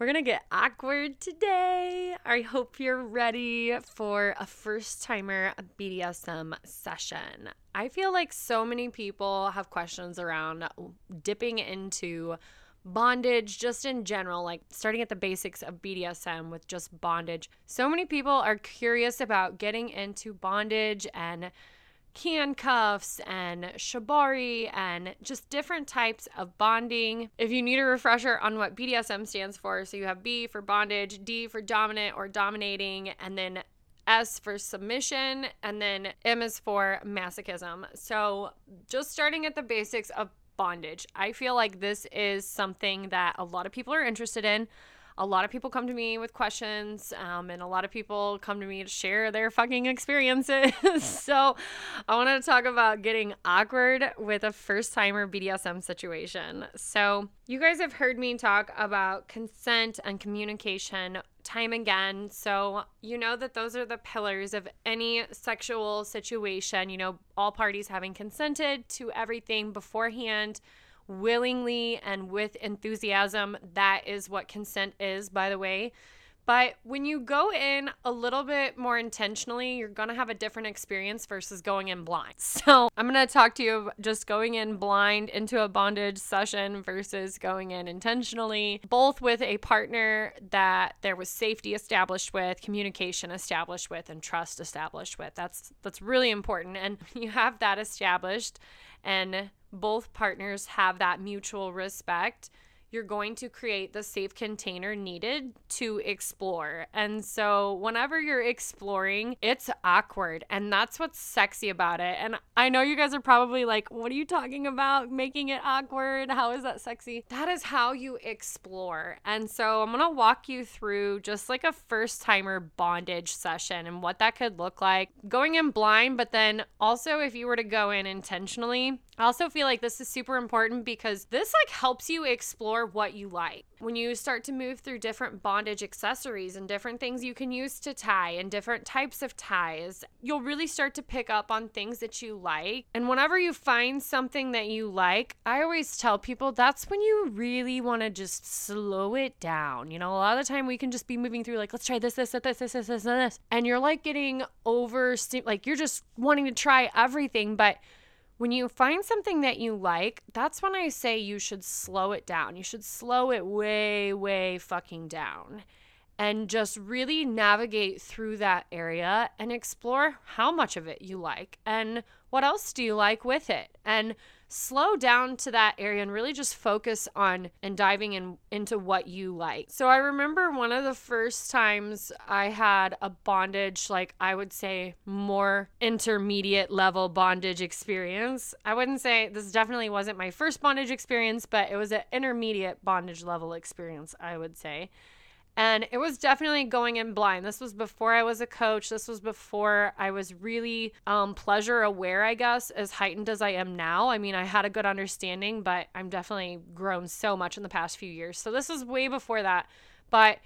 We're gonna get awkward today. I hope you're ready for a first timer BDSM session. I feel like so many people have questions around dipping into bondage just in general, like starting at the basics of BDSM with just bondage. So many people are curious about getting into bondage and handcuffs and shibari and just different types of bonding. If you need a refresher on what BDSM stands for, so you have B for bondage, D for dominant or dominating, and then S for submission, and then M is for masochism. So, just starting at the basics of bondage, I feel like this is something that a lot of people are interested in a lot of people come to me with questions, um, and a lot of people come to me to share their fucking experiences. so, I want to talk about getting awkward with a first timer BDSM situation. So, you guys have heard me talk about consent and communication time again. So, you know that those are the pillars of any sexual situation. You know, all parties having consented to everything beforehand willingly and with enthusiasm. That is what consent is, by the way. But when you go in a little bit more intentionally, you're going to have a different experience versus going in blind. So, I'm going to talk to you of just going in blind into a bondage session versus going in intentionally, both with a partner that there was safety established with, communication established with, and trust established with. That's that's really important and you have that established and both partners have that mutual respect, you're going to create the safe container needed to explore. And so, whenever you're exploring, it's awkward. And that's what's sexy about it. And I know you guys are probably like, what are you talking about? Making it awkward? How is that sexy? That is how you explore. And so, I'm going to walk you through just like a first timer bondage session and what that could look like. Going in blind, but then also if you were to go in intentionally, I also feel like this is super important because this like helps you explore what you like. When you start to move through different bondage accessories and different things you can use to tie and different types of ties, you'll really start to pick up on things that you like. And whenever you find something that you like, I always tell people that's when you really want to just slow it down. You know, a lot of the time we can just be moving through like let's try this this this this this this this, this. and you're like getting over like you're just wanting to try everything, but when you find something that you like, that's when I say you should slow it down. You should slow it way, way fucking down and just really navigate through that area and explore how much of it you like and what else do you like with it. And slow down to that area and really just focus on and diving in into what you like. So I remember one of the first times I had a bondage like I would say more intermediate level bondage experience. I wouldn't say this definitely wasn't my first bondage experience, but it was an intermediate bondage level experience, I would say. And it was definitely going in blind. This was before I was a coach. This was before I was really um, pleasure aware, I guess, as heightened as I am now. I mean, I had a good understanding, but I'm definitely grown so much in the past few years. So this was way before that. But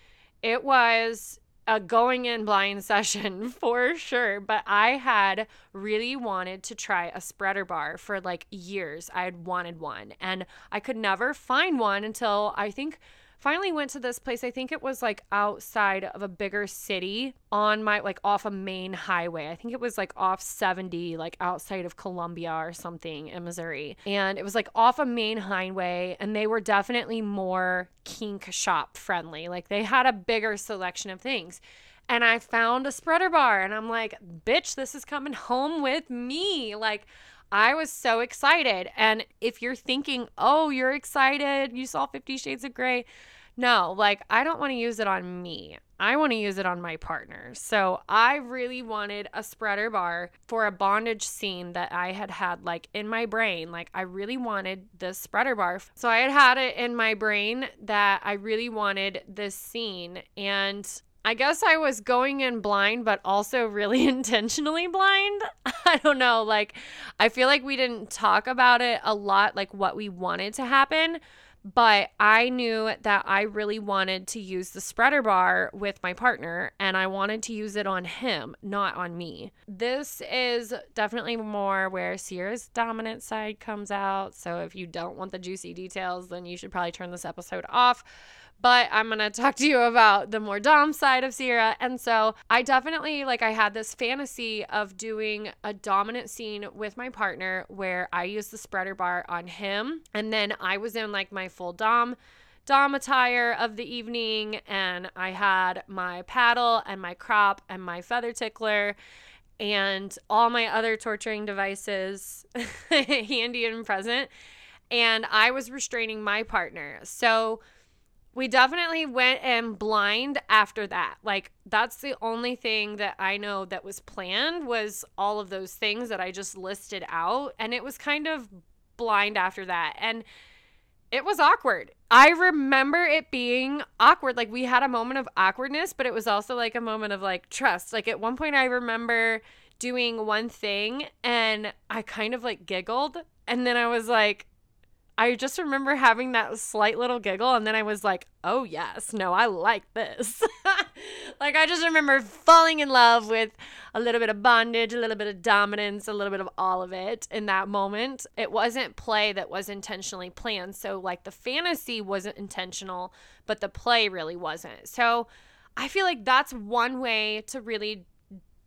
it was a going in blind session for sure. But I had really wanted to try a spreader bar for like years. I had wanted one, and I could never find one until I think finally went to this place. I think it was like outside of a bigger city on my like off a main highway. I think it was like off 70, like outside of Columbia or something in Missouri. And it was like off a main highway, and they were definitely more kink shop friendly. Like they had a bigger selection of things. and I found a spreader bar and I'm like, bitch, this is coming home with me. Like, I was so excited. And if you're thinking, oh, you're excited, you saw Fifty Shades of Grey. No, like, I don't want to use it on me. I want to use it on my partner. So I really wanted a spreader bar for a bondage scene that I had had like in my brain. Like I really wanted this spreader bar. So I had had it in my brain that I really wanted this scene. And I guess I was going in blind, but also really intentionally blind. I don't know. Like, I feel like we didn't talk about it a lot, like what we wanted to happen. But I knew that I really wanted to use the spreader bar with my partner and I wanted to use it on him, not on me. This is definitely more where Sierra's dominant side comes out. So if you don't want the juicy details, then you should probably turn this episode off but I'm going to talk to you about the more dom side of Sierra. And so I definitely like I had this fantasy of doing a dominant scene with my partner where I used the spreader bar on him and then I was in like my full dom dom attire of the evening and I had my paddle and my crop and my feather tickler and all my other torturing devices handy and present and I was restraining my partner. So we definitely went in blind after that. Like that's the only thing that I know that was planned was all of those things that I just listed out and it was kind of blind after that. And it was awkward. I remember it being awkward. Like we had a moment of awkwardness, but it was also like a moment of like trust. Like at one point I remember doing one thing and I kind of like giggled and then I was like I just remember having that slight little giggle, and then I was like, oh, yes, no, I like this. like, I just remember falling in love with a little bit of bondage, a little bit of dominance, a little bit of all of it in that moment. It wasn't play that was intentionally planned. So, like, the fantasy wasn't intentional, but the play really wasn't. So, I feel like that's one way to really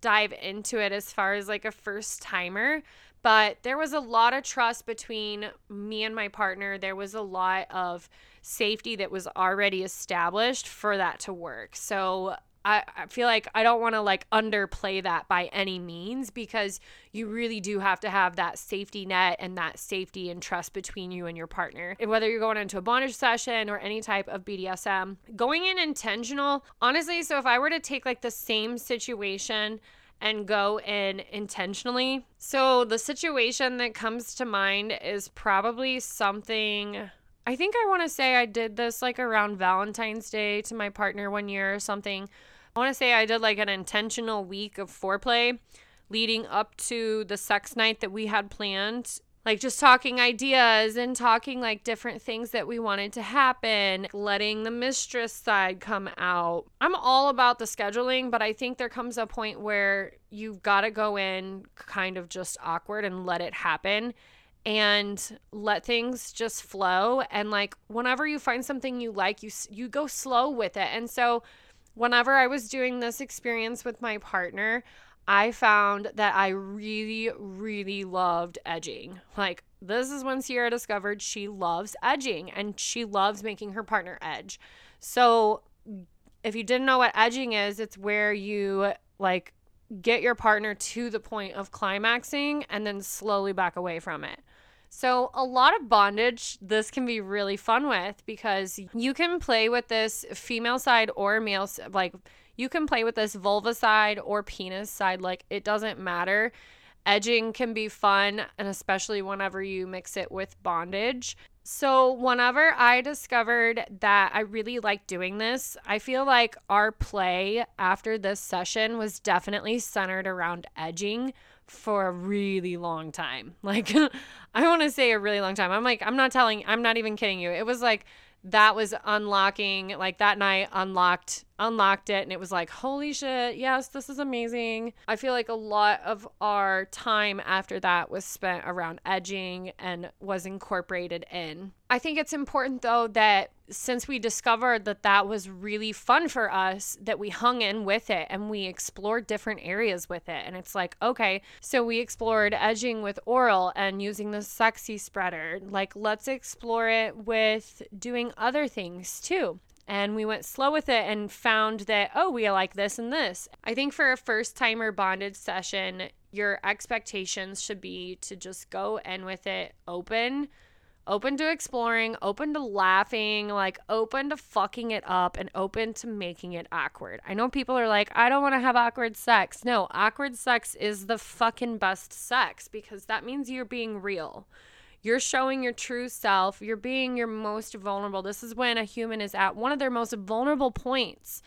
dive into it as far as like a first timer but there was a lot of trust between me and my partner. There was a lot of safety that was already established for that to work. So I, I feel like I don't want to like underplay that by any means because you really do have to have that safety net and that safety and trust between you and your partner. And whether you're going into a bondage session or any type of BDSM, going in intentional, honestly, so if I were to take like the same situation and go in intentionally. So, the situation that comes to mind is probably something. I think I want to say I did this like around Valentine's Day to my partner one year or something. I want to say I did like an intentional week of foreplay leading up to the sex night that we had planned like just talking ideas and talking like different things that we wanted to happen, letting the mistress side come out. I'm all about the scheduling, but I think there comes a point where you've got to go in kind of just awkward and let it happen and let things just flow and like whenever you find something you like you you go slow with it. And so whenever I was doing this experience with my partner, I found that I really, really loved edging. Like, this is when Sierra discovered she loves edging and she loves making her partner edge. So, if you didn't know what edging is, it's where you like get your partner to the point of climaxing and then slowly back away from it. So, a lot of bondage, this can be really fun with because you can play with this female side or male, like you can play with this vulva side or penis side, like it doesn't matter. Edging can be fun, and especially whenever you mix it with bondage. So, whenever I discovered that I really like doing this, I feel like our play after this session was definitely centered around edging for a really long time. Like, I want to say a really long time. I'm like, I'm not telling, I'm not even kidding you. It was like that was unlocking like that night unlocked unlocked it and it was like holy shit yes this is amazing. I feel like a lot of our time after that was spent around edging and was incorporated in. I think it's important though that since we discovered that that was really fun for us that we hung in with it and we explored different areas with it. And it's like okay so we explored edging with oral and using the sexy spreader. Like let's explore it with doing other things too and we went slow with it and found that, oh, we like this and this. I think for a first timer bondage session, your expectations should be to just go in with it open open to exploring, open to laughing, like open to fucking it up and open to making it awkward. I know people are like, I don't want to have awkward sex. No, awkward sex is the fucking best sex because that means you're being real. You're showing your true self. You're being your most vulnerable. This is when a human is at one of their most vulnerable points.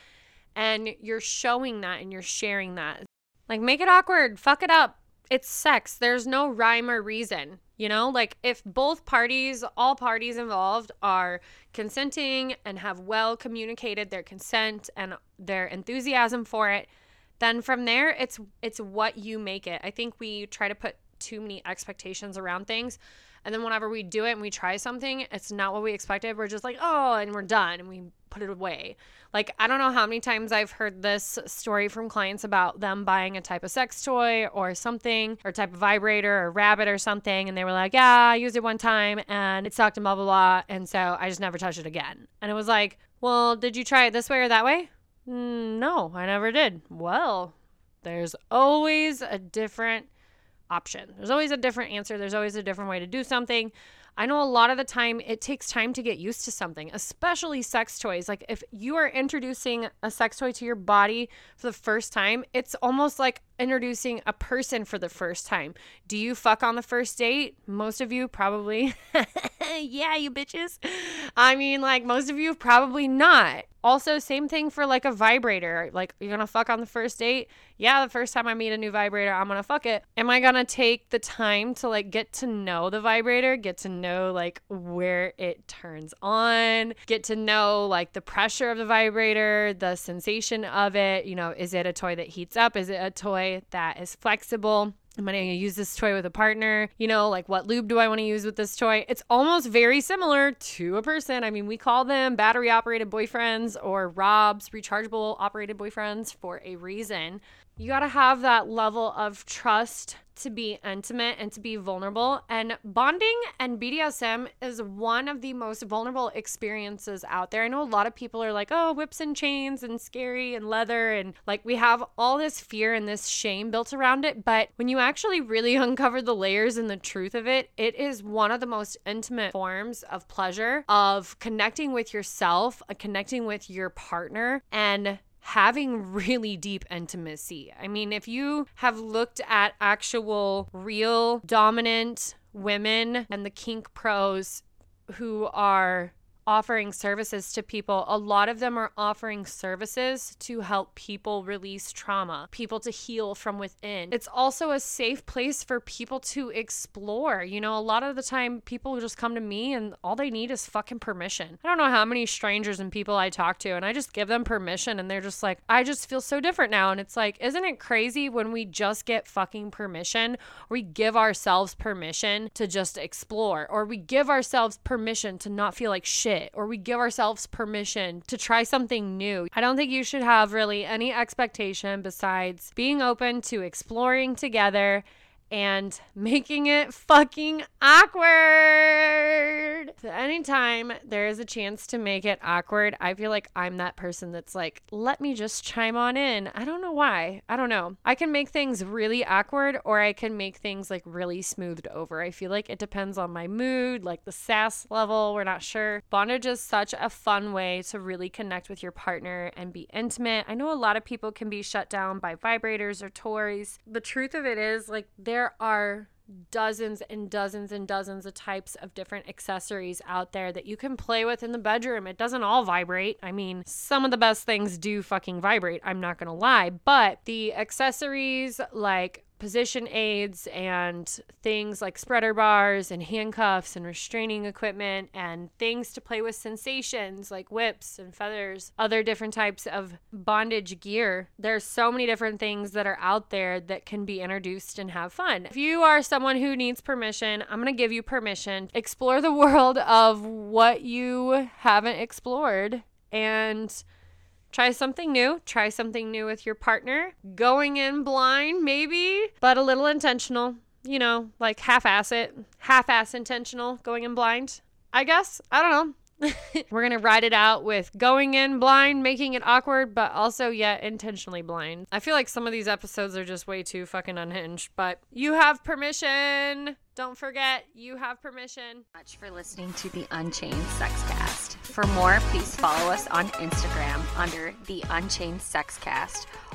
And you're showing that and you're sharing that. Like, make it awkward. Fuck it up. It's sex. There's no rhyme or reason. You know, like if both parties, all parties involved are consenting and have well communicated their consent and their enthusiasm for it, then from there it's it's what you make it. I think we try to put too many expectations around things. And then whenever we do it and we try something, it's not what we expected. We're just like, "Oh, and we're done." And we put it away. Like, I don't know how many times I've heard this story from clients about them buying a type of sex toy or something, or type of vibrator or rabbit or something. And they were like, yeah, I used it one time and it sucked and blah, blah, blah. And so I just never touched it again. And it was like, well, did you try it this way or that way? Mm, no, I never did. Well, there's always a different option. There's always a different answer. There's always a different way to do something. I know a lot of the time it takes time to get used to something, especially sex toys. Like if you are introducing a sex toy to your body for the first time, it's almost like introducing a person for the first time. Do you fuck on the first date? Most of you probably. yeah, you bitches. I mean, like most of you probably not. Also, same thing for like a vibrator. Like, you're gonna fuck on the first date? Yeah, the first time I meet a new vibrator, I'm gonna fuck it. Am I gonna take the time to like get to know the vibrator, get to know like where it turns on, get to know like the pressure of the vibrator, the sensation of it? You know, is it a toy that heats up? Is it a toy that is flexible? Am I going to use this toy with a partner? You know, like what lube do I want to use with this toy? It's almost very similar to a person. I mean, we call them battery operated boyfriends or ROBs rechargeable operated boyfriends for a reason. You got to have that level of trust to be intimate and to be vulnerable. And bonding and BDSM is one of the most vulnerable experiences out there. I know a lot of people are like, oh, whips and chains and scary and leather. And like we have all this fear and this shame built around it. But when you actually really uncover the layers and the truth of it, it is one of the most intimate forms of pleasure, of connecting with yourself, uh, connecting with your partner, and having really deep intimacy. I mean, if you have looked at actual real dominant women and the kink pros who are offering services to people, a lot of them are offering services to help people release trauma, people to heal from within. It's also a safe place for people to explore. You know, a lot of the time people just come to me and all they need is fucking permission. I don't know how many strangers and people I talk to, and I just give them permission and they're just like, I just feel so different now. And it's like, isn't it crazy when we just get fucking permission? We give ourselves permission to just explore, or we give ourselves permission to not feel like shit it or we give ourselves permission to try something new. I don't think you should have really any expectation besides being open to exploring together and making it fucking awkward. So anytime there is a chance to make it awkward, I feel like I'm that person that's like, let me just chime on in. I don't know why. I don't know. I can make things really awkward or I can make things like really smoothed over. I feel like it depends on my mood, like the sass level. We're not sure. Bondage is such a fun way to really connect with your partner and be intimate. I know a lot of people can be shut down by vibrators or toys. The truth of it is, like, there there are dozens and dozens and dozens of types of different accessories out there that you can play with in the bedroom. It doesn't all vibrate. I mean, some of the best things do fucking vibrate, I'm not gonna lie, but the accessories like position aids and things like spreader bars and handcuffs and restraining equipment and things to play with sensations like whips and feathers, other different types of bondage gear. There's so many different things that are out there that can be introduced and have fun. If you are someone who needs permission, I'm going to give you permission. Explore the world of what you haven't explored and Try something new. Try something new with your partner. Going in blind, maybe, but a little intentional. You know, like half ass it, half ass intentional going in blind. I guess. I don't know. We're going to ride it out with going in blind, making it awkward, but also yet intentionally blind. I feel like some of these episodes are just way too fucking unhinged, but you have permission. Don't forget, you have permission. Much for listening to the Unchained Sexcast. For more, please follow us on Instagram under the Unchained Sexcast